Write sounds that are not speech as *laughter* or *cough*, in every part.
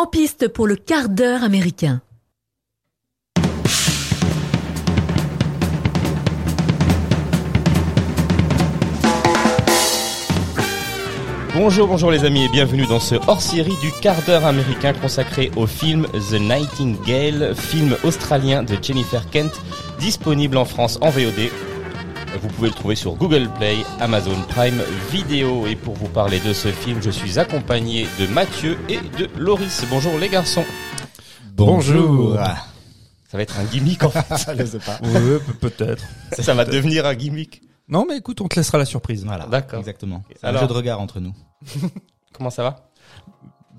En piste pour le quart d'heure américain. Bonjour, bonjour les amis et bienvenue dans ce hors-série du quart d'heure américain consacré au film The Nightingale, film australien de Jennifer Kent, disponible en France en VOD. Vous pouvez le trouver sur Google Play, Amazon Prime Video. Et pour vous parler de ce film, je suis accompagné de Mathieu et de Loris. Bonjour les garçons. Bonjour. Ça va être un gimmick en *laughs* fait. Je sais pas. Ouais, pe- peut-être. Ça, ça va devenir un gimmick. Non, mais écoute, on te laissera la surprise. Voilà. D'accord. Exactement. C'est un jeu de regard entre nous. *laughs* Comment ça va?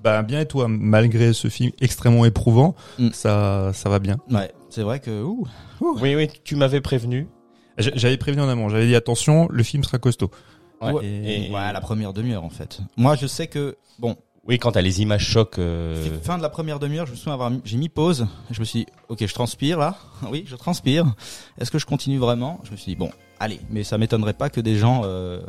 Bah, bien et toi, malgré ce film extrêmement éprouvant, Mm. ça, ça va bien. Ouais. C'est vrai que, ouh. Oui, oui, tu m'avais prévenu. J'avais prévenu en amont, j'avais dit attention, le film sera costaud. Ouais. Ouais. Et- Ouais, la première demi-heure, en fait. Moi, je sais que, bon, Oui, quand t'as les images chocs. euh, fin de la première demi-heure, je me souviens avoir mis, j'ai mis pause. Je me suis dit, ok, je transpire, là. *laughs* Oui, je transpire. Est-ce que je continue vraiment? Je me suis dit, bon, allez. Mais ça m'étonnerait pas que des gens, euh,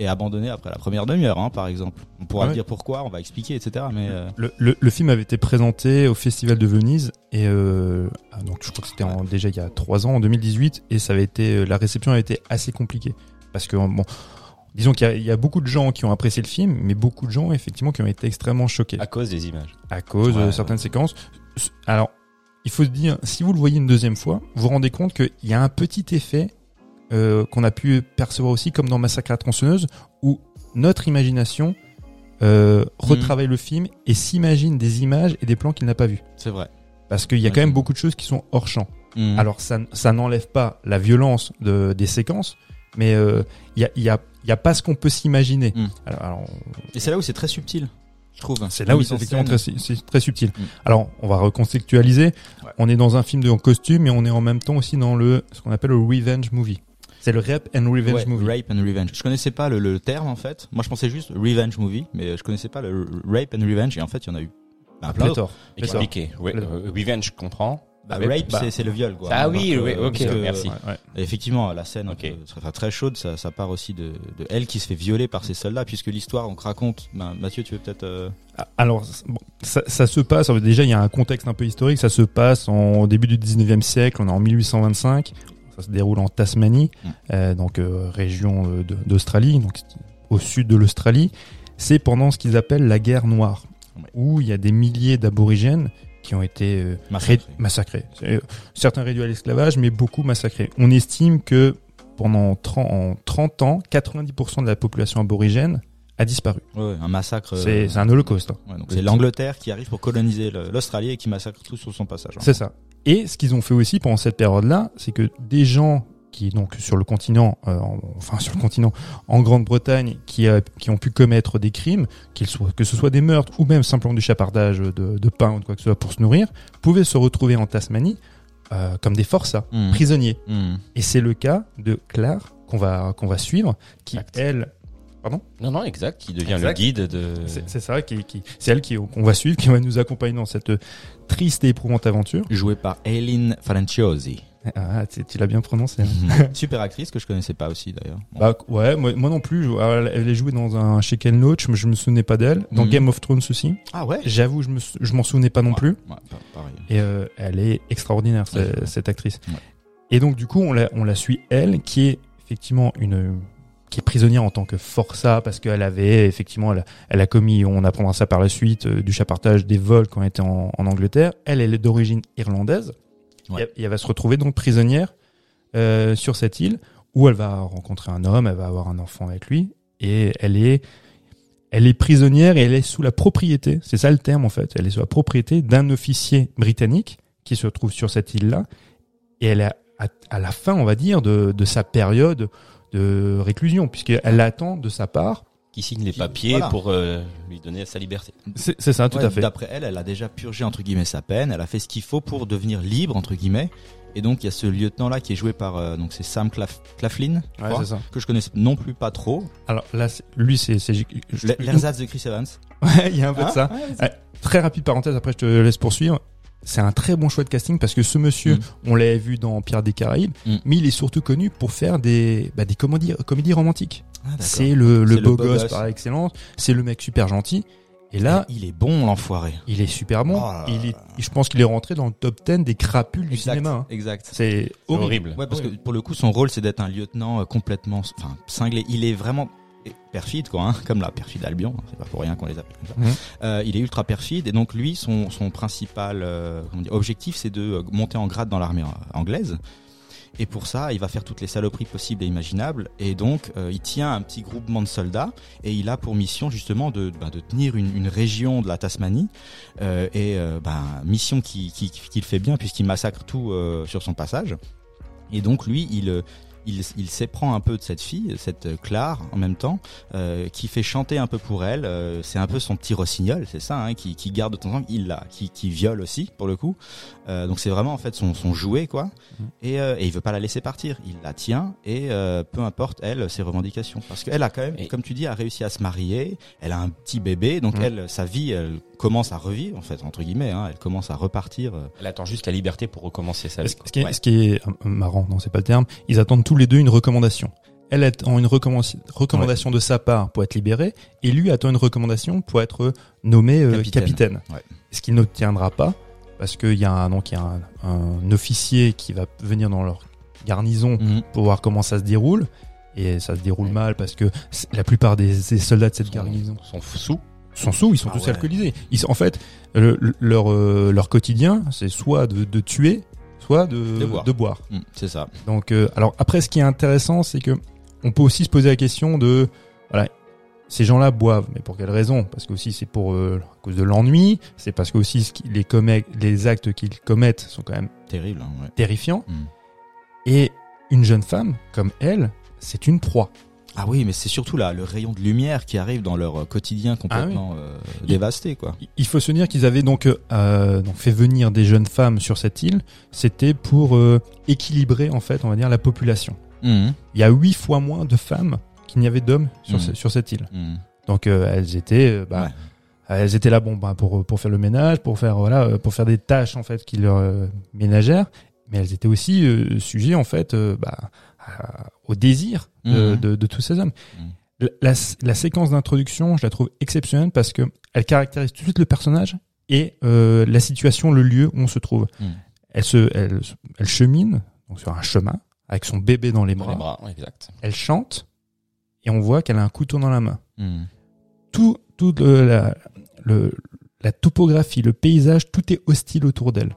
aient abandonné après la première demi-heure, hein, par exemple. On pourra Ouais. dire pourquoi, on va expliquer, etc. Mais, euh, Le, le, le film avait été présenté au Festival de Venise et euh, ah, donc je crois que c'était déjà il y a trois ans, en 2018, et ça avait été euh, la réception avait été assez compliquée parce que bon, disons qu'il y, a- y a beaucoup de gens qui ont apprécié le film, mais beaucoup de gens effectivement qui ont été extrêmement choqués à cause des images. à cause Ouais, de ouais. certaines séquences. Alors, il faut se dire, si vous le voyez une deuxième fois, vous vous rendez compte qu'il y a un petit effet euh, qu'on a pu percevoir aussi, comme dans Massacre à la tronçonneuse, où notre imagination euh, retravaille le film et s'imagine des images et des plans qu'il n'a pas vus. c'est vrai. Parce qu'il y a quand même beaucoup de choses qui sont hors champ. Mhm. Alors, ça, ça n'enlève pas la violence de, des séquences, mais euh, il y, a, y, a, il y a pas ce qu'on peut s'imaginer. Alors, alors, Et c'est là où c'est très subtil, je trouve. C'est là où c'est en effectivement très, subtil. Mm. Alors, on va reconceptualiser. Ouais. On est dans un film de en costume, mais on est en même temps aussi dans le ce qu'on appelle le revenge movie. C'est le rape and revenge Ouais, movie. Rape and revenge. Je connaissais pas le, le terme en fait. Moi je pensais juste revenge movie, mais je connaissais pas le rape and revenge et en fait il y en a eu bah, Un plein d'autres. pléthore. Expliqué. Oui, euh, Revenge, je comprends. Bah, rape bah, c'est le viol quoi. Ah oui, oui, que- ok, merci. Ouais, ouais. Effectivement la scène Ok. euh, très, très chaude, ça, ça part aussi de, de elle qui se fait violer par ses soldats puisque l'histoire on te raconte. Ben, Mathieu tu veux peut-être. euh, Ah, Alors, bon, ça, ça se passe. Déjà, il y a un contexte un peu historique. Ça se passe en au début du 19e siècle. On est en 1825. Ça se déroule en Tasmanie, Mm. euh, donc euh, région euh, d'Australie, donc au sud de l'Australie. C'est pendant ce qu'ils appellent la guerre noire, Ouais. où il y a des milliers d'aborigènes qui ont été euh, Massacrés. euh, Certains réduits à l'esclavage, mais beaucoup massacrés. On estime que pendant 30, en 30 ans, 90% de la population aborigène a disparu. ouais, un massacre. euh, C'est c'est un holocauste. hein. ouais, c'est l'Angleterre qui arrive pour coloniser l'Australie et qui massacre tout sur son passage. hein. C'est ça. Et ce qu'ils ont fait aussi pendant cette période-là, c'est que des gens qui donc sur le continent, euh, en- enfin sur le continent, en Grande-Bretagne, qui, a- qui ont pu commettre des crimes, soient, que ce soit des meurtres ou même simplement du chapardage de, de pain ou de quoi que ce soit pour se nourrir, pouvaient se retrouver en Tasmanie euh, comme des forçats, Mhm. prisonniers. Mhm. Et c'est le cas de Claire qu'on va qu'on va suivre, qui Exact. elle, pardon, Non, non, exact, qui devient Exact. le guide de. c'est ça, qui, qui c'est elle qui qu'on va suivre, qui va nous accompagner dans cette triste et éprouvante aventure. Joué par Eileen Franciosi. Ah, tu, tu l'as bien prononcé. hein. *laughs* Super actrice que je connaissais pas aussi d'ailleurs. Bon. Bah ouais, moi, moi non plus. je- alors, elle, elle est jouée dans un Chicken Loach, mais je me souvenais pas d'elle. Dans Mhm. Game of Thrones aussi. ah ouais. J'avoue, je me je m'en souvenais pas non Ouais, plus. ouais, pa- pareil. Et euh, elle est extraordinaire Ouais, cette actrice. Ouais. Et donc du coup, on la on la suit elle, qui est effectivement une qui est prisonnière en tant que forçat parce qu'elle avait effectivement elle, a- elle a commis, on apprendra ça par la suite, euh, du chapartage, des vols quand elle était en, en Angleterre. Elle, elle est d'origine irlandaise. Ouais. Et, elle- et elle va se retrouver donc prisonnière euh, sur cette île où elle va rencontrer un homme, elle va avoir un enfant avec lui et elle est elle est prisonnière et elle est sous la propriété, c'est ça le terme en fait, elle est sous la propriété d'un officier britannique qui se trouve sur cette île-là et elle est à, à la fin, on va dire, de, de sa période de réclusion puisqu'elle attend de sa part. Qui signe les Qui- papiers voilà. pour euh, lui donner sa liberté. C'est ça, tout Ouais, à fait. D'après elle, elle a déjà purgé entre guillemets sa peine. Elle a fait ce qu'il faut pour devenir libre entre guillemets. Et donc il y a ce lieutenant là qui est joué par euh, donc c'est Sam Claf- Claflin, Ouais, crois, ça. que je connais non plus pas trop. Alors là, c'est- lui, c'est L'ersatz de Chris Evans. Ouais, il y a un peu de Hein ça. Ouais, Ouais, très rapide parenthèse, après je te laisse poursuivre. C'est un très bon choix de casting parce que ce monsieur, Mm. on l'avait vu dans Pierre des Caraïbes, Mm. mais il est surtout connu pour faire des, bah, des comédies, comédies romantiques. Ah, c'est le, le C'est le beau gosse gosse. par excellence, c'est le mec super gentil. Et là, il est bon l'enfoiré. il est super bon. Oh là il est, je pense qu'il est rentré dans le top 10 des crapules du cinéma. hein. Exact. C'est C'est horrible. horrible. Ouais, parce que pour le coup, son rôle, c'est d'être un lieutenant euh, complètement, enfin, cinglé. Il est vraiment perfide, quoi, hein, comme la perfide Albion. hein, C'est pas pour rien qu'on les appelle comme ça. Mhm. Euh, il est ultra perfide et donc lui, son, son principal euh, comment objectif, c'est de euh, monter en grade dans l'armée anglaise. Et pour ça, il va faire toutes les saloperies possibles et imaginables. Et donc, euh, il tient un petit groupement de soldats et il a pour mission justement de, ben, de tenir une, une région de la Tasmanie. Et ben, mission qui- qui- qu'il fait bien puisqu'il massacre tout sur son passage. Et donc lui, il il, il s'éprend un peu de cette fille, cette euh, Claire en même temps, euh, qui fait chanter un peu pour elle. euh, c'est un peu son petit rossignol, c'est ça, hein, qui, qui garde de temps en temps, il l'a, qui, qui viole aussi pour le coup. Euh, donc c'est vraiment en fait son, son jouet quoi. Mhm. Et, et il veut pas la laisser partir, il la tient et peu importe elle ses revendications, parce qu'elle a quand même, Et- comme tu dis, a réussi à se marier. Elle a un petit bébé, donc Mhm. elle, sa vie, elle commence à revivre en fait entre guillemets. Hein, elle commence à repartir. euh, Elle attend juste la liberté pour recommencer sa vie. Ce qui est, Ouais. ce qui est euh, marrant, non, c'est pas le terme. Ils attendent tous les deux une recommandation. Elle attend une recommanda- recommandation de sa part pour être libérée, et lui attend une recommandation pour être nommé euh, Capitaine. capitaine. Ouais. Ce qu'il n'obtiendra pas, parce qu'il y a un, donc il y a un, un officier qui va venir dans leur garnison Mhm. pour voir comment ça se déroule. Et ça se déroule mal parce que la plupart des, des soldats de cette Son- garnison Son sous. Sont sous, ils sont Ah tous ouais. alcoolisés. Ils, en fait, le- le- leur, euh, leur quotidien, c'est soit de, de tuer, soit de, De boire. Mhm, c'est ça. Donc, euh, alors après, ce qui est intéressant, c'est que on peut aussi se poser la question de, voilà, ces gens-là boivent, mais pour quelle raison? Parce que aussi c'est pour euh, à cause de l'ennui, c'est parce que aussi ce qui- les, actes qu'ils commettent sont quand même. Hein, ouais. terrifiants. Mhm. Et une jeune femme comme elle, c'est une proie. Ah oui, mais c'est surtout là le rayon de lumière qui arrive dans leur euh, quotidien complètement euh, dévasté, quoi. Il faut se dire qu'ils avaient donc, euh, donc fait venir des jeunes femmes sur cette île. C'était pour euh, équilibrer en fait, on va dire, la population. Mhm. Il y a huit fois moins de femmes qu'il n'y avait d'hommes sur, ce- sur cette île. Mhm. Donc euh, elles étaient, euh, bah, Ouais. elles étaient là, bon, bah, pour pour faire le ménage, pour faire voilà, euh, pour faire des tâches en fait qui leur euh, ménagères. Mais elles étaient aussi euh, sujets en fait, euh, bah, à- au désir de, Mhm. de, de tous ces hommes. Mhm. La, la, séquence d'introduction, je la trouve exceptionnelle parce que elle caractérise tout de suite le personnage et euh, la situation, le lieu où on se trouve. Mhm. Elle se, elle, elle chemine donc sur un chemin avec son bébé dans les Dans bras. les bras, exact. Elle chante et on voit qu'elle a un couteau dans la main. Mhm. Tout, tout le- la, le, la topographie, le paysage, tout est hostile autour d'elle.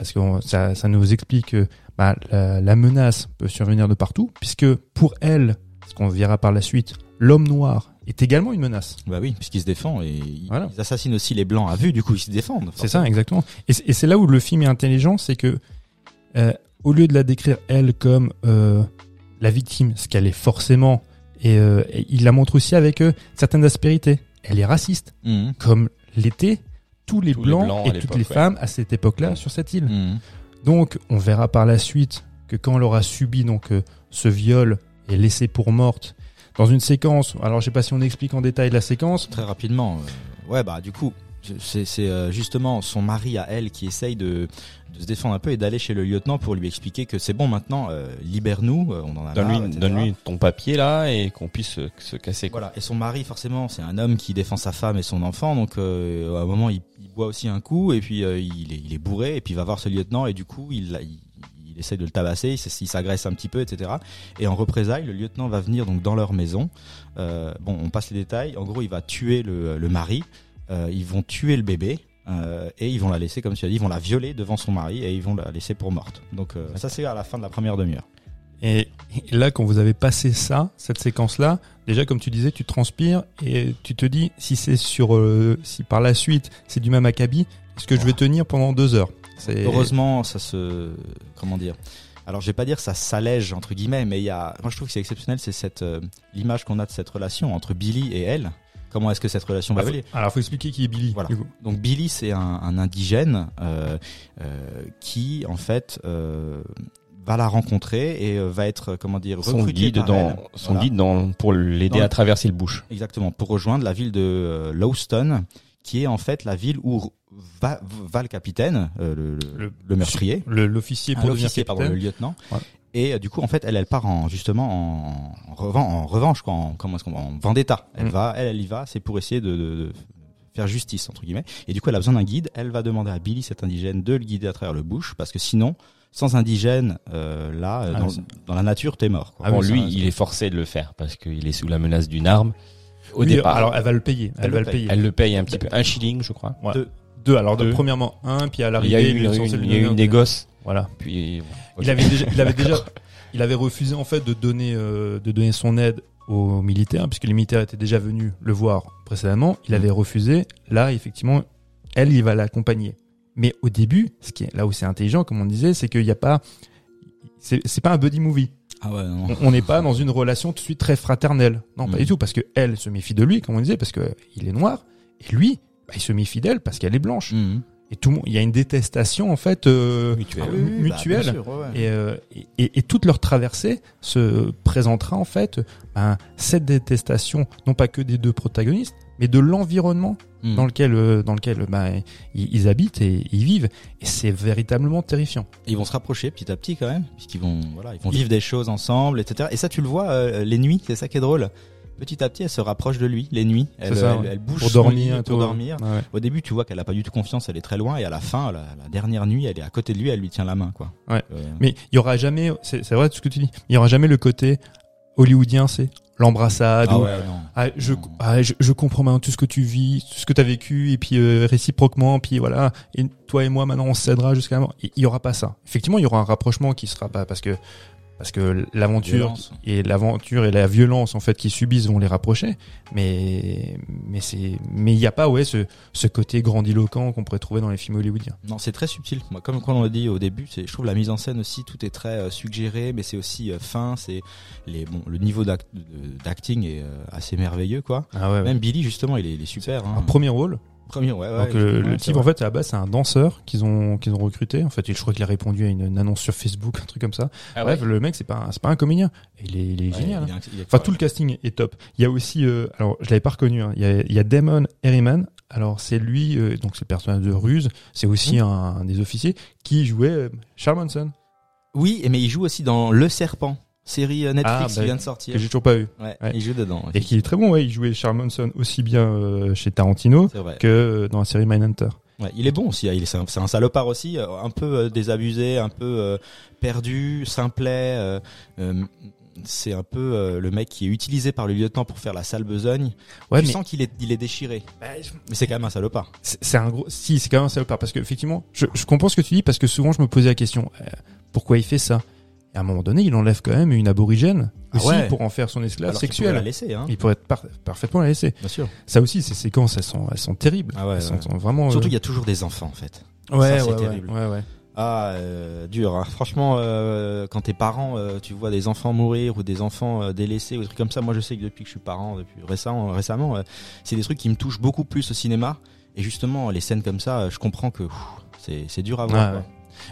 Parce que ça, ça nous explique que bah, la, la menace peut survenir de partout, puisque pour elle, ce qu'on verra par la suite, l'homme noir est également une menace. Bah oui, puisqu'ils se défendent et Voilà. ils assassinent aussi les blancs à vue, du coup ils se défendent. C'est ça, exactement. Et c'est- et c'est là où le film est intelligent, c'est que euh, au lieu de la décrire elle comme euh, la victime, ce qu'elle est forcément, et, euh, et il la montre aussi avec certaines aspérités. Elle est raciste, Mhm. comme l'étaient tous les Tous les blancs, et toutes les ouais. femmes à cette époque-là sur cette île. Mhm. Donc, on verra par la suite que quand elle aura subi donc euh, ce viol et laissé pour morte dans une séquence. Alors, je sais pas si on explique en détail la séquence. Très rapidement. euh, ouais, bah du coup, c'est euh, justement son mari à elle qui essaye de, de se défendre un peu et d'aller chez le lieutenant pour lui expliquer que c'est bon maintenant, euh, libère-nous, euh, on en a Donne-lui donne-lui ton papier là et qu'on puisse se, se casser. Quoi. Voilà. Et son mari, forcément, c'est un homme qui défend sa femme et son enfant. Donc, euh, à un moment, il, il boit aussi un coup et puis euh, il, est, il est bourré et puis il va voir ce lieutenant et du coup, il, il, il essaie de le tabasser, il s'agresse un petit peu, etc. Et en représailles, le lieutenant va venir donc dans leur maison. Euh, bon, on passe les détails. En gros, il va tuer le, le mari. Euh, ils vont tuer le bébé. euh, et ils vont la laisser, comme tu as dit, ils vont la violer devant son mari et ils vont la laisser pour morte. Donc euh, ça c'est à la fin de la première demi-heure. Et, là, quand vous avez passé ça, cette séquence-là, déjà, comme tu disais, tu transpires et tu te dis, si c'est sur, euh, si par la suite, c'est du même acabit, est-ce que je vais tenir pendant deux heures? Heureusement, ça se, comment dire? Alors, je vais pas dire ça s'allège entre guillemets, mais il y a, moi je trouve que c'est exceptionnel, c'est cette l'image qu'on a de cette relation entre Billy et elle. Comment est-ce que cette relation va Bah, évoluer alors, faut expliquer qui est Billy. Voilà. du coup. Donc Billy, c'est un, un indigène euh, euh, qui, en fait, euh, va la rencontrer et euh, va être, comment dire, Son guide par dans elle. son Voilà. guide dans pour l'aider à traverser le bush. Exactement, pour rejoindre la ville de euh, Lowston, qui est en fait la ville où va, va le capitaine, euh, le, le, Le- meurtrier, Le- L'officier Ah, pour l'officier, pardon, le lieutenant. Ouais. Et euh, du coup, en fait, elle, elle part en justement en, en, revan- en revanche, quoi, en, comment est-ce qu'on en vendetta. Elle Mm. va, elle, elle y va, c'est pour essayer de, de- de faire justice entre guillemets. Et du coup, elle a besoin d'un guide. Elle va demander à Billy, cet indigène, de le guider à travers le bush, parce que sinon, sans indigène, euh, là, euh, Ah, dans, dans la nature, t'es mort. Quoi. Ah bon, lui, ça- il est forcé de le faire parce qu'il est sous la menace d'une arme. Au Oui, départ, alors elle va le payer. Elle, Elle va le le paye. payer. elle le paye un petit peu, un shilling, je crois. Ouais. Deux. Deux. Alors de- Deux. premièrement un, puis à Il y l'arrivée, a eu, il y a eu une un- négoce. Voilà. Puis, Il avait déjà, il avait déjà, *laughs* il avait refusé en fait de donner, euh, de donner son aide aux militaires, puisque les militaires étaient déjà venus le voir précédemment. Il avait refusé. Là, effectivement, elle, il va l'accompagner. Mais au début, ce qui est là où c'est intelligent, comme on disait, c'est qu'il n'y a pas, c'est pas un buddy movie. Ah ouais, non. On- n'est pas dans une relation tout de suite très fraternelle. Non, pas Mhm. du tout, parce que elle se méfie de lui, comme on disait, parce que il est noir, et lui, bah, il se méfie d'elle parce qu'elle est blanche. Mhm. Et tout le monde, il y a une détestation en fait euh, Mutuelle. Ah oui, oui, mutuelle. bien sûr, ouais, ouais. Et, euh, et, et toute leur traversée se présentera en fait ben, cette détestation, non pas que des deux protagonistes, mais de l'environnement Mhm. dans lequel, euh, dans lequel ben, ils, ils habitent et ils vivent. Et c'est véritablement terrifiant. Ils vont se rapprocher petit à petit quand même, puisqu'ils vont, voilà, ils vont vivre des choses ensemble, etc. Et ça, tu le vois euh, les nuits, c'est ça qui est drôle. Petit à petit, elle se rapproche de lui les nuits. Elle, ça, elle, ouais. elle bouge Pour dormir, lit pour tout, dormir. Ouais. Au début, tu vois qu'elle a pas du tout confiance, elle est très loin, et à la fin, la, la dernière nuit, elle est à côté de lui, elle lui tient la main, quoi. Ouais. Euh, Mais il y aura jamais, c'est vrai tout ce que tu dis, il y aura jamais le côté hollywoodien, c'est l'embrassade. ah ou- ouais. Ah, je, ah, je, je comprends maintenant tout ce que tu vis, tout ce que tu as vécu, et puis euh, réciproquement, puis voilà, et toi et moi maintenant on s'aidera jusqu'à la mort. Il il y aura pas ça. Effectivement, il y aura un rapprochement qui sera pas parce que parce que l'aventure Violence. et l'aventure et la violence en fait qu'ils subissent vont les rapprocher, mais mais c'est mais il y a pas ouais ce ce côté grandiloquent qu'on pourrait trouver dans les films hollywoodiens. Non, c'est très subtil. Moi, comme quand on l'a dit au début, c'est, je trouve la mise en scène aussi, tout est très euh, suggéré, mais c'est aussi euh, fin. C'est les, bon, le niveau d'acting est euh, assez merveilleux, quoi. Ah ouais. Même Billy, justement, il est, il est super. Hein. Un premier rôle. Premier, ouais, ouais. Donc euh, ouais, le type en fait à la base c'est un danseur qu'ils ont qu'ils ont recruté. En fait, je crois qu'il a répondu à une, une annonce sur Facebook, un truc comme ça. Ah ouais. Bref, le mec c'est pas un- c'est pas un comédien. Il est il est Ouais, génial. il hein. est- il est- Enfin, tout le casting est top. Il y a aussi, euh, alors je l'avais pas reconnu, hein. il, y a, il y a Damon Herriman. Alors c'est lui, euh, donc c'est le personnage de Ruse. C'est aussi Mmh. un, un des officiers qui jouait euh, Charles Manson, Oui, mais il joue aussi dans Le Serpent, série euh, Netflix Ah, qui bah, vient de que sortir. j'ai toujours pas eu. Ouais, Ouais. il joue dedans. Et qui est très bon, ouais. Il jouait Charles Manson aussi bien euh, chez Tarantino que euh, dans la série Mindhunter. Ouais, il est bon aussi. hein. Il est, c'est un, c'est un salopard aussi, un peu désabusé, un peu perdu, simplet. c'est un peu le mec qui est utilisé par le lieutenant pour faire la sale besogne. Ouais, tu mais sens qu'il est, il est déchiré. Mais c'est quand même un salopard. c'est c'est un gros, si c'est quand même un salopard parce que effectivement, je, je comprends ce que tu dis parce que souvent je me posais la question, euh, pourquoi il fait ça? Et à un moment donné, il enlève quand même une aborigène Ah aussi ouais. pour en faire son esclave Alors qu'il pourrait sexuel. la laisser, hein. Il pourrait être par- parfaitement la laisser. Bien sûr. Ça aussi, ces séquences, elles sont, elles sont terribles. Ah ouais, elles sont, ouais. sont vraiment. Surtout, euh, il y a toujours des enfants en fait. ouais, ça, ouais, terrible. ouais. Ah, euh, dur. hein. Franchement, euh, quand t'es parent, euh, tu vois des enfants mourir ou des enfants délaissés ou des trucs comme ça. Moi, je sais que depuis que je suis parent, depuis récemment, récemment, c'est des trucs qui me touchent beaucoup plus au cinéma. Et justement, les scènes comme ça, je comprends que c'est dur à voir. Ah, ouais.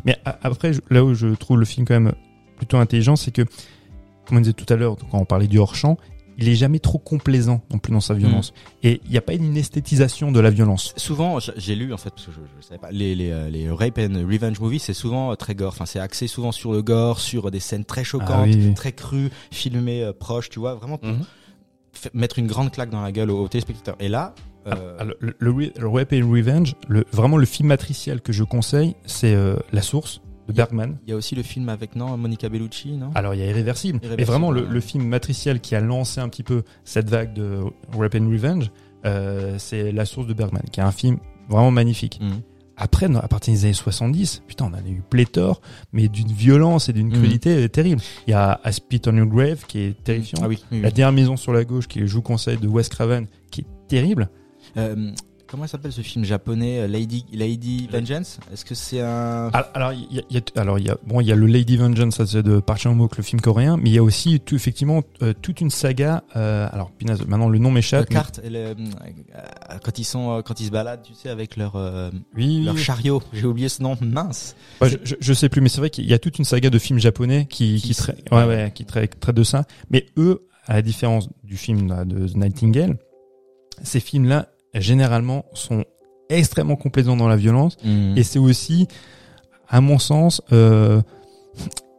Mais après, là où je trouve le film quand même plutôt intelligent, c'est que, comme on disait tout à l'heure, quand on parlait du hors-champ, il est jamais trop complaisant non plus dans sa violence. Et il n'y a pas une esthétisation de la violence. Souvent, j'ai lu en fait, parce que je, je savais pas, les, les, euh, les rape and revenge movies, c'est souvent euh, très gore. Enfin, c'est axé souvent sur le gore, sur des scènes très choquantes, Ah oui, oui. très crues, filmées euh, proches. Tu vois, vraiment Mhm. f- mettre une grande claque dans la gueule au, au téléspectateur. Et là, euh, Ah, le, le, Rape and Revenge, le, vraiment le film matriciel que je conseille, c'est euh, La Source de Bergman. il y a aussi le film avec non Monica Bellucci, non? Alors il y a Irréversible, Irréversible, mais vraiment le, le film matriciel qui a lancé un petit peu cette vague de Rape and Revenge, euh, c'est La Source de Bergman, qui est un film vraiment magnifique. Mhm. Après, à partir des années 70, putain, on en a eu pléthore, mais d'une violence et d'une Mhm. crudité euh, terrible. Il y a A Spit on Your Grave qui est terrifiant. Ah oui. oui, oui. La dernière maison sur la gauche qui est Je vous conseille de Wes Craven qui est terrible. Euh, comment s'appelle ce film japonais, euh, Lady Lady Vengeance? Est-ce que c'est un Alors, il y y a- alors, il y a, bon, il y a le Lady Vengeance, c'est de Park Chan-wook, le film coréen, mais il y a aussi tout, effectivement euh, toute une saga. Euh, alors, pinaise, maintenant le nom m'échappe. mais- carte elle, euh, euh, quand ils sont quand ils se baladent, tu sais, avec leur euh, Oui, leur chariot. J'ai oublié ce nom, mince. Ouais, je, je, je sais plus, mais c'est vrai qu'il y a toute une saga de films japonais qui, Qui qui, traite, ouais, ouais, qui traite, traite de ça. Mais eux, à la différence du film là, de The Nightingale, ces films-là, généralement, sont extrêmement complaisants dans la violence. Et c'est aussi, à mon sens, euh,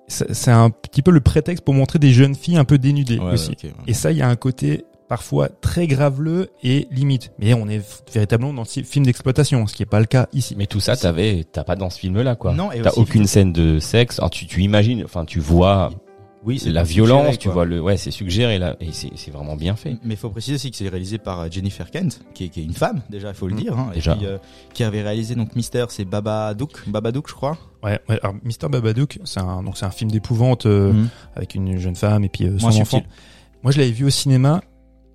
c'est un petit peu le prétexte pour montrer des jeunes filles un peu dénudées Ouais, aussi. ouais, ok, ouais. Et ça, il y a un côté parfois très graveleux et limite. Mais on est véritablement dans le film d'exploitation, ce qui est pas le cas ici. Mais tout ça, t'avais, t'as pas dans ce film-là, quoi. Non, et T'as aucune scène de sexe. Alors, tu, tu imagines, enfin, tu vois Oui, c'est la suggéré, violence, tu vois le, ouais, c'est suggéré là, et c'est, c'est vraiment bien fait. Mais il faut préciser aussi que c'est réalisé par euh, Jennifer Kent, qui est, qui est une femme, déjà, il faut le Mm. dire. Hein, Déjà. Et puis, euh, qui avait réalisé donc Mister, c'est Babadook, Babadook, je crois. Ouais, ouais, alors Mr Babadook, c'est un donc c'est un film d'épouvante euh, Mhm. avec une jeune femme et puis euh, son Moins enfant. Moi, je l'avais vu au cinéma.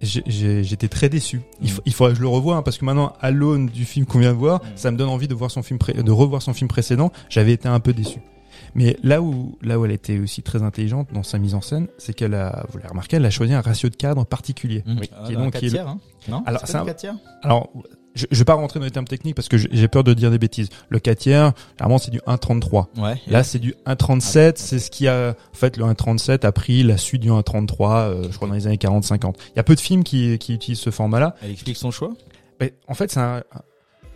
j'ai- j'ai- J'étais très déçu. Il, faut- Mm. il faudrait que je le revoie hein, parce que maintenant, à l'aune du film qu'on vient de voir, Mm. ça me donne envie de voir son film, pré- de revoir son film précédent. J'avais été un peu déçu. Mais là où, là où elle était aussi très intelligente dans sa mise en scène, c'est qu'elle a, vous l'avez remarqué, elle a choisi un ratio de cadre particulier. Mhm. Oui. Ah, Qui est donc- quatre qui est le- tiers, hein Non Alors, c'est c'est pas un- du quatre tiers Alors, je, je vais pas rentrer dans les termes techniques parce que j'ai peur de dire des bêtises. Le 4 tiers, clairement, c'est du 1,33. Ouais. Là, c'est du 1,37. C'est ce qui a, en fait, le 1,37 a pris la suite du 1,33, euh, je crois, dans les années 40-50. Il y a peu de films qui, qui utilisent ce format-là. Elle explique son choix? Mais en fait, c'est un,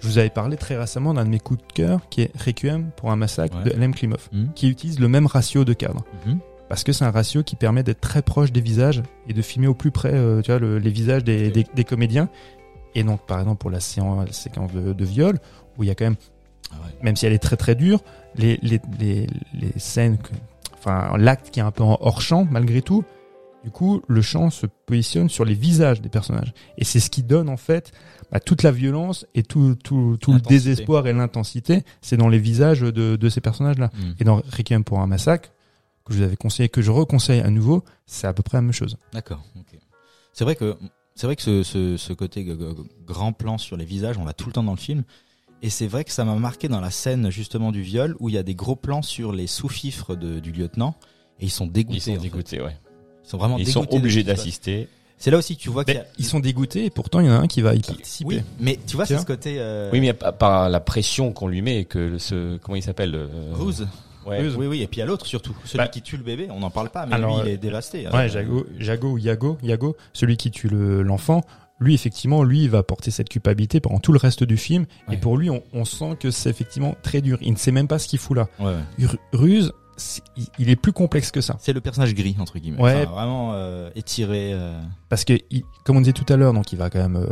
je vous avais parlé très récemment d'un de mes coups de cœur qui est Requiem pour un massacre Ouais. de L.M. Klimov, Mhm. qui utilise le même ratio de cadre. Mhm. Parce que c'est un ratio qui permet d'être très proche des visages et de filmer au plus près, euh, tu vois, le- les visages des, Ok. des, des comédiens. Et donc, par exemple, pour la, séance, la séquence de, de viol, où il y a quand même, Ah ouais. même si elle est très très dure, les, les, les, les scènes, que- enfin, l'acte qui est un peu en hors champ, malgré tout, du coup, le champ se positionne sur les visages des personnages. Et c'est ce qui donne, en fait, bah, toute la violence et tout, tout, tout le désespoir et l'intensité, c'est dans les visages de, de ces personnages-là. Mhm. Et dans Requiem pour un massacre, que je vous avais conseillé, que je reconseille à nouveau, c'est à peu près la même chose. D'accord. C'est vrai que c'est vrai que ce, ce, ce côté grand plan sur les visages, on l'a tout le temps dans le film. Et c'est vrai que ça m'a marqué dans la scène justement du viol où il y a des gros plans sur les sous-fifres du lieutenant et ils sont dégoûtés. Ils sont en fait. dégoûtés, ouais. Ils sont vraiment Ils dégoûtés. sont de obligés d'assister. C'est là aussi que tu vois qu'il y Mais a. ils sont dégoûtés et pourtant il y en a un qui va y participer. Oui, mais tu vois, c'est ce côté. Euh... Oui, mais par- par la pression qu'on lui met et que ce, comment il s'appelle euh, Ruse. Ouais. Ruse. Oui, oui, et puis il y a l'autre surtout. Celui Bah. qui tue le bébé, on n'en parle pas, mais Alors, lui, il est dévasté. hein. Ouais, Jago, Jago ou Yago, Yago, celui qui tue le- l'enfant, lui effectivement, lui il va porter cette culpabilité pendant tout le reste du film. Ouais. Et pour lui, on, on sent que c'est effectivement très dur. Il ne sait même pas ce qu'il fout là. Ouais, ouais. Ru- Ruse, il, est plus complexe que ça. C'est le personnage gris, entre guillemets. Ouais. Enfin, vraiment euh, étiré. euh, Parce que, il- comme on disait tout à l'heure, donc il va quand même euh,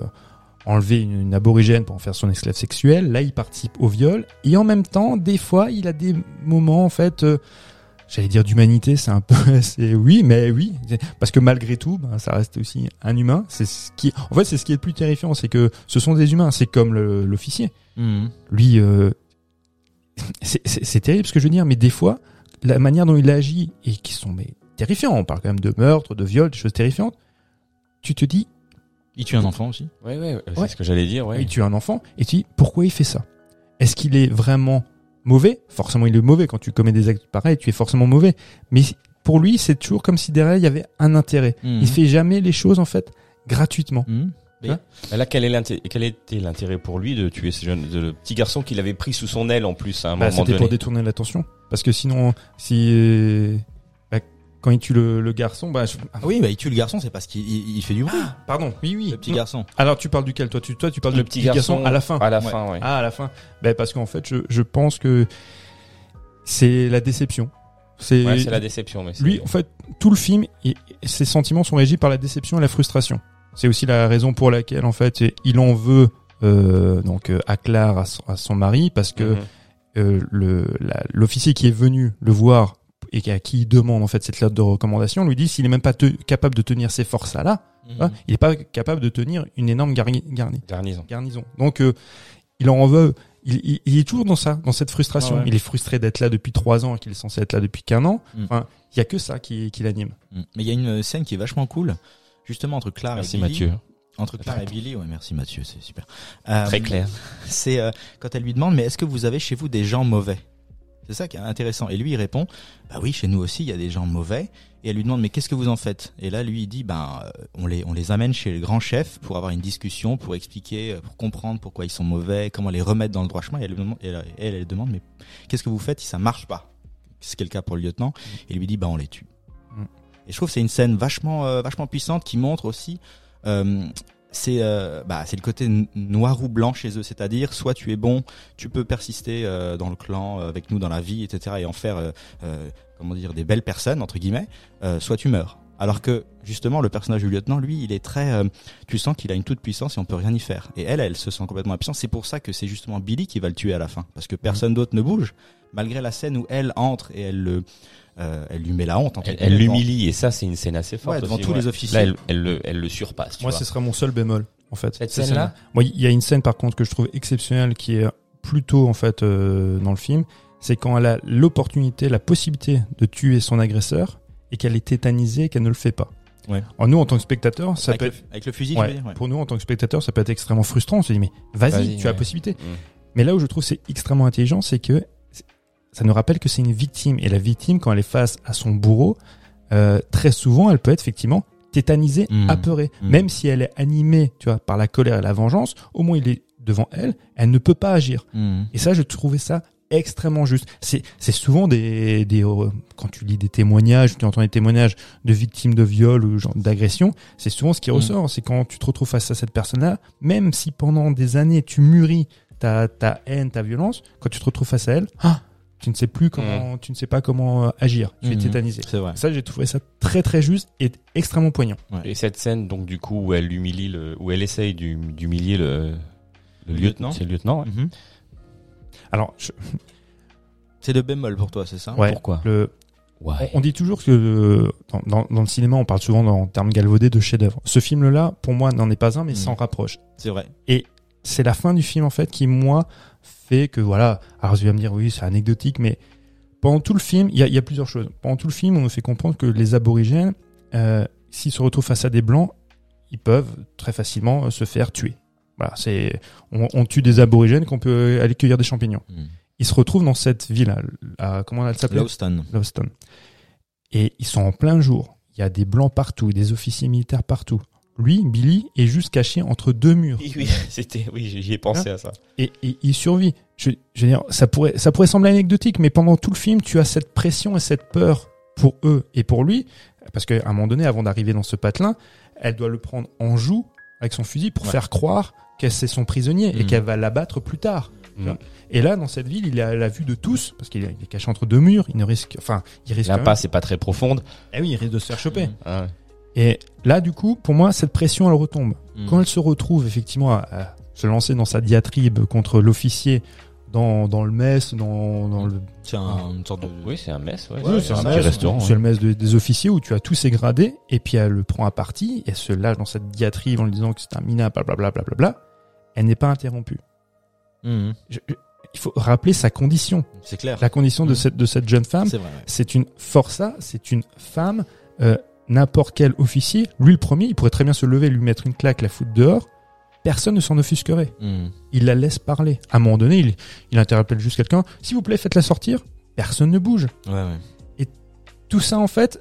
enlever une, une aborigène pour en faire son esclave sexuel. Là, il participe au viol. Et en même temps, des fois, il a des moments, en fait, euh, j'allais dire d'humanité, c'est un peu, *laughs* c'est oui, mais oui, parce que malgré tout, ben, ça reste aussi un humain. C'est ce qui, en fait, c'est ce qui est le plus terrifiant, c'est que ce sont des humains. C'est comme l'officier. Lui, euh, c'est terrible ce que je veux dire, mais des fois, la manière dont il agit et qui sont mais terrifiants. On parle quand même de meurtre, de viol, des choses terrifiantes. Tu te dis, Il tue un enfant aussi. Ouais, ouais, c'est Ouais. ce que j'allais dire, ouais. il tue un enfant, et tu dis pourquoi il fait ça? Est-ce qu'il est vraiment mauvais? Forcément, il est mauvais quand tu commets des actes pareils, tu es forcément mauvais. Mais pour lui, c'est toujours comme si derrière il y avait un intérêt. Mhm. Il fait jamais les choses en fait gratuitement. Mhm. Mais- Hein Mais Là, quel, est l'intérêt- quel était l'intérêt pour lui de tuer ce jeune, de- le petit garçon qu'il avait pris sous son aile en plus à un Bah, moment C'était donné pour détourner l'attention, parce que sinon, si bah, quand il tue le, le garçon, bah je- Ah oui, bah, il tue le garçon, c'est parce qu'il il- il fait du bruit. pardon, oui oui. le petit Non. garçon. Alors tu parles duquel toi? Tu toi tu parles Le du petit garçon à la fin. À la Ouais. fin, ouais. Ah, à la fin. Ben, parce qu'en fait, je, je pense que c'est la déception. C'est Ouais, c'est la déception, mais lui, en fait, tout le film, il- ses sentiments sont régis par la déception et la frustration. C'est aussi la raison pour laquelle, en fait, il en veut euh, donc euh, à Claire, à son, à son mari, parce que Mhm. euh, le l'officier qui est venu le voir et à qui il demande en fait cette lettre de recommandation lui dit s'il est même pas te- capable de tenir ces forces là, Mhm. il est pas capable de tenir une énorme garni- garni- Garnison. garnison. Donc euh, il en veut. Il, il- il est toujours dans ça, dans cette frustration. Ah ouais. Il est frustré d'être là depuis trois ans et qu'il est censé être là depuis qu'un an. Mm. Enfin, il y a que ça qui, qui l'anime. Mhm. Mais il y a une scène qui est vachement cool, justement entre Claire Merci et Billy. Mathieu. Entre Claire et Billy, ouais, merci Mathieu, c'est super. Euh, Très clair. *laughs* C'est euh, quand elle lui demande, mais est-ce que vous avez chez vous des gens mauvais? C'est ça qui est intéressant. Et lui, il répond, bah oui, chez nous aussi, il y a des gens mauvais. Et elle lui demande, mais qu'est-ce que vous en faites? Et là, lui, il dit, ben, euh, on les, on les amène chez le grand chef pour avoir une discussion, pour expliquer, pour comprendre pourquoi ils sont mauvais, comment les remettre dans le droit chemin. Et elle, lui demande, elle, elle, elle demande, mais qu'est-ce que vous faites si ça marche pas? C'est le cas pour le lieutenant. Et lui dit, bah, on les tue. Et je trouve que c'est une scène vachement, euh, vachement puissante qui montre aussi. euh, c'est euh, bah, c'est le côté noir ou blanc chez eux, c'est-à-dire soit tu es bon, tu peux persister euh, dans le clan avec nous dans la vie, etc. et en faire comment dire des belles personnes entre guillemets, soit tu meurs. Alors que justement le personnage du lieutenant, lui, il est très, tu sens qu'il a une toute puissance et on peut rien y faire. Et elle, elle se sent complètement impuissante. C'est pour ça que c'est justement Billy qui va le tuer à la fin, parce que personne d'autre ne bouge, malgré la scène où elle entre et elle le, euh, elle lui met la honte. entre Elle, elle l'humilie et ça c'est une scène assez forte. Ouais, devant aussi, tous les officiers. Là, elle, elle le, elle le surpasse. Tu Moi, vois. ce serait mon seul bémol, en fait. Cette scène-là Moi, il y a une scène, par contre, que je trouve exceptionnelle, qui est plutôt, en fait, euh, dans le film. C'est quand elle a l'opportunité, la possibilité de tuer son agresseur et qu'elle est tétanisée et qu'elle ne le fait pas. Ouais. En nous, en tant que spectateur, ça avec, peut le, être, avec le fusil, ouais, tu veux dire, ouais. pour nous, en tant que spectateur, ça peut être extrêmement frustrant. On se dit, mais vas-y, tu as la possibilité. Mm. Mais là où je trouve c'est extrêmement intelligent, c'est que ça nous rappelle que c'est une victime. Et la victime, quand elle est face à son bourreau, euh, très souvent, elle peut être effectivement tétanisée, Mm. apeurée. Mm. Même si elle est animée, tu vois, par la colère et la vengeance, au moins il est devant elle, elle ne peut pas agir. Mhm. Et ça, je trouvais ça extrêmement juste. C'est, c'est souvent des, des, euh, quand tu lis des témoignages, tu entends des témoignages de victimes de viol ou d'agression, c'est souvent ce qui ressort. C'est quand tu te retrouves face à cette personne-là, même si pendant des années tu mûris ta, ta haine, ta violence, quand tu te retrouves face à elle, ah, tu ne sais plus comment, tu ne sais pas comment euh, agir. Tu es Mhm. tétanisé. C'est vrai. Ça, j'ai trouvé ça très très juste et extrêmement poignant. Et cette scène, donc du coup, où elle humilie le, où elle essaye d'hum- d'humilier le, le lieutenant, Lieutenant. c'est le lieutenant. ouais. Mhm. Alors, je- C'est le bémol pour toi, c'est ça? Ouais, Pourquoi? Le. On, dit toujours que euh, dans, dans, dans le cinéma, on parle souvent dans- en termes galvaudés de chef-d'œuvre. Ce film-là, pour moi, n'en est pas un, mais Mhm. s'en rapproche. C'est vrai. C'est la fin du film, en fait, qui, moi, fait que, voilà, alors tu vas me dire, oui, c'est anecdotique, mais pendant tout le film, il y a, il y a plusieurs choses. Pendant tout le film, on nous fait comprendre que les aborigènes, euh, s'ils se retrouvent face à des blancs, ils peuvent très facilement euh, se faire tuer. Voilà, c'est, on, on tue des aborigènes qu'on peut aller cueillir des champignons. Mhm. Ils se retrouvent dans cette ville, à, à- comment elle s'appelle? Lawston. Lawston. Et ils sont en plein jour. Il y a des blancs partout, des officiers militaires partout. Lui, Billy, est juste caché entre deux murs. Oui, oui, *laughs* c'était, oui, j'y ai pensé à ça. Et, et il survit. Je, je veux dire, ça pourrait, ça pourrait sembler anecdotique, mais pendant tout le film, tu as cette pression et cette peur pour eux et pour lui. Parce qu'à un moment donné, avant d'arriver dans ce patelin, elle doit le prendre en joue avec son fusil pour Ouais. faire croire qu'elle c'est son prisonnier et Mhm. qu'elle va l'abattre plus tard. Mm. Et là, dans cette ville, il a la vue de tous, parce qu'il est caché entre deux murs, il ne risque, enfin, il risque. quand même- L'impasse est pas très profonde. Eh oui, il risque de se faire choper. Mhm. Ah ouais. Et là, du coup, pour moi, cette pression, elle retombe. Mhm. Quand elle se retrouve effectivement à, à se lancer dans sa diatribe contre l'officier dans, dans le mess, dans, dans le... C'est un- une sorte de. Oui, c'est un mess, ouais. Ouais, c'est un mess, restaurant. C'est le mess de- des officiers où tu as tous ces gradés, et puis elle le prend à partie, et elle se lâche dans cette diatribe en lui disant que c'est un minable, blablabla, blablabla. Elle n'est pas interrompue. Je- je- il faut rappeler sa condition. C'est clair. La condition de Mhm. cette, de cette jeune femme, C'est vrai. ouais. c'est une força, c'est une femme, euh, n'importe quel officier, lui le premier, il pourrait très bien se lever, lui mettre une claque, la foutre dehors, personne ne s'en offusquerait. Mhm. Il la laisse parler. À un moment donné, il, il interpelle juste quelqu'un, s'il vous plaît, faites-la sortir, personne ne bouge. Ouais, ouais. Tout ça, en fait,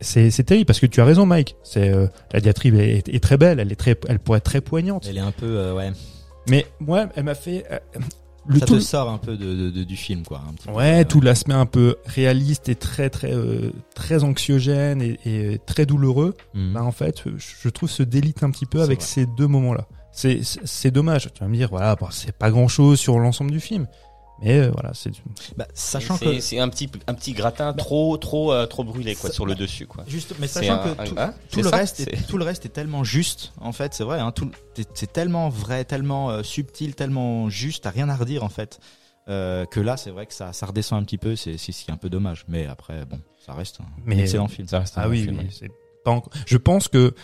c'est- terrible, parce que tu as raison, Mike. C'est euh, La diatribe est, est très belle, elle, est très, elle pourrait être très poignante. Elle est un peu, euh, ouais. Mais moi, elle m'a fait... le ça tout, te sort un peu de, de- de- du film, quoi. Un petit peu. Ouais, tout l'aspect un peu réaliste et très très euh, très anxiogène et, et très douloureux. Mhm. Bah en fait, je trouve se délite un petit peu avec vrai. ces deux moments-là. C'est c'est dommage. Tu vas me dire voilà, c'est pas grand-chose sur l'ensemble du film, mais euh, voilà, c'est Bah, sachant C'est- que. c'est un petit, un petit gratin trop, trop, euh, trop brûlé, quoi, sur le dessus, quoi. Juste, mais sachant un- que un- tout, hein, tout le ça, reste, est, tout le reste est tellement juste. En fait, c'est vrai. Hein, tout, c'est- c'est tellement vrai, tellement euh, subtil, tellement juste. T'as rien à redire en fait. Euh, que là, c'est vrai que ça, ça redescend un petit peu. C'est c'est c'est un peu dommage. Mais après, bon, ça reste un Mais- excellent film. Ça reste un ah oui, film, oui, pas encore- Je pense que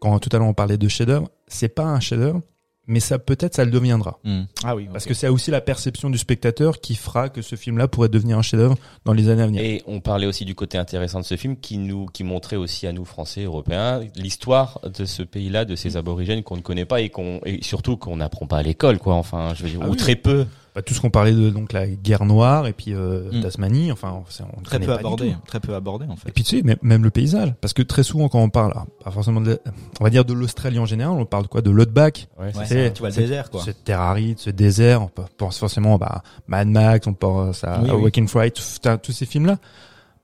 quand tout à l'heure on parlait de chef-d'œuvre, c'est pas un chef-d'œuvre, mais ça peut-être ça le deviendra. Mhm. Ah oui. Parce que c'est aussi la perception du spectateur qui fera que ce film-là pourrait devenir un chef-d'œuvre dans les années à venir. Et on parlait aussi du côté intéressant de ce film qui nous, qui montrait aussi à nous Français, Européens, l'histoire de ce pays-là, de ces aborigènes qu'on ne connaît pas et qu'on, et surtout qu'on n'apprend pas à l'école, quoi. Enfin, je veux dire, Ah ou oui. très peu. Bah, tout ce qu'on parlait de donc la guerre noire et puis euh, Mm. Tasmanie, enfin on ne très connaît peu pas du abordé. tout. Très peu abordé en Et fait. puis tu sais, même, même le paysage, parce que très souvent quand on parle, alors, pas forcément, de, on va dire de l'Australie en général, on parle de quoi, de l'outback, Ouais, Ouais, c'est- tu vois le c'est- désert quoi. cette terre aride, ce désert, on pe- pense forcément bah, Mad Max, on pense à, Oui, à oui. Waking Fright, tous ces films-là.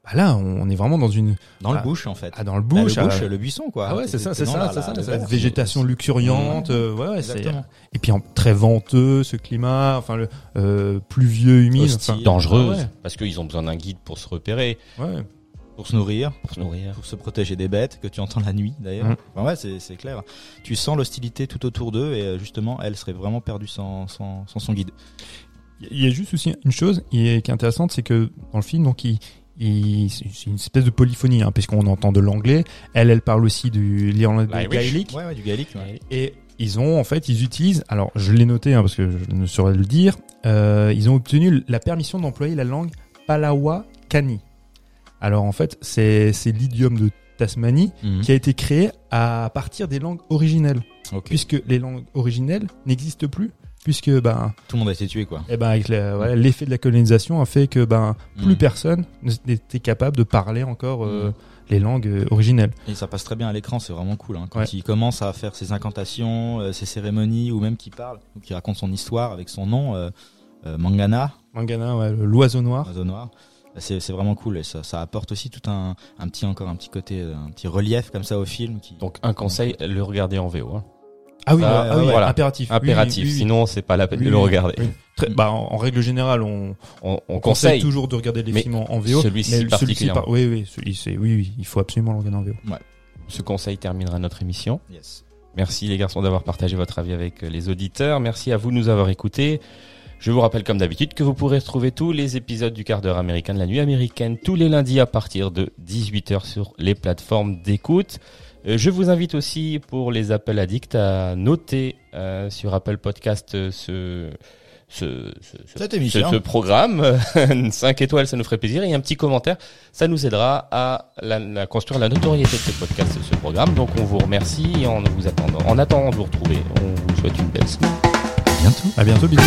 Bah là, on est vraiment dans une, Dans Ah. le bush en fait. ah, dans le Bah, bush, le bush, ah, le buisson quoi. ah ouais, c'est ça, c'est ça, la- c'est ça, le c'est la végétation luxuriante, Ouais. euh, ouais, ouais, c'est, Exactement. et puis en, très venteux, ce climat, enfin le euh, pluvieux, humide, Hostile. enfin, dangereuse Ah ouais. parce qu'ils ont besoin d'un guide pour se repérer. ouais. Pour se nourrir, pour se nourrir. pour se protéger des bêtes que tu entends la nuit d'ailleurs. Mm. Enfin, ouais, c'est c'est clair. Tu sens l'hostilité tout autour d'eux et euh, justement, elle serait vraiment perdue sans, sans, sans son guide. Il y a juste aussi une chose qui est intéressante, c'est que dans le film, donc il- c'est une espèce de polyphonie, hein, puisqu'on entend de l'anglais. Elle, elle parle aussi du l'irlandais L'Irish. gaélique. Ouais, ouais, du gaélique. ouais. Et ils ont en fait, ils utilisent. Alors, je l'ai noté hein, parce que je ne saurais le dire. euh, ils ont obtenu la permission d'employer la langue Palawakani. Alors en fait, c'est l'idiome de Tasmanie Mhm. qui a été créé à partir des langues originelles, puisque les langues originelles n'existent plus, puisque ben, Tout le monde a été tué, quoi. eh ben avec voilà, l'effet de la colonisation a fait que ben plus Mhm. personne n'était capable de parler encore euh, Mhm. les langues euh, originelles. Et ça passe très bien à l'écran, c'est vraiment cool. Hein. Quand Ouais. il commence à faire ses incantations, euh, ses cérémonies, ou même qu'il parle, ou qu'il raconte son histoire avec son nom, euh, euh, Mangana, Mangana, ouais, l'oiseau noir. oiseau noir, bah, c'est c'est vraiment cool. Et ça, ça apporte aussi tout un, un petit encore un petit côté, un petit relief comme ça au film. Qui... Donc un conseil, le regarder en VO. hein. Ah oui, ah oui, voilà. impératif. Impératif, oui, oui, oui. sinon c'est pas la peine Oui, de le regarder. oui. Très- bah, en, en règle générale, on, On, on on conseille conseille. toujours de regarder les Mais films en, en VO. celui-ci particulièrement. par- oui, oui, celui, c'est, oui, oui, il faut absolument le regarder en VO. Ce conseil terminera notre émission. Yes. Merci les garçons d'avoir partagé votre avis avec euh, les auditeurs. Merci à vous de nous avoir écoutés. Je vous rappelle comme d'habitude que vous pourrez retrouver tous les épisodes du quart d'heure américain de la nuit américaine tous les lundis à partir de 18h sur les plateformes d'écoute. Euh, Je vous invite aussi pour les appels addicts à noter euh, sur Apple Podcast euh, ce, ce, ce, ce- Cette ce, émission. ce programme. *laughs* 5 étoiles, ça nous ferait plaisir. Et un petit commentaire, ça nous aidera à, la- à construire la notoriété de ce podcast, de ce programme. Donc on vous remercie et en vous attendant, en attendant de vous retrouver, on vous souhaite une belle semaine. À bientôt. À bientôt, bisous.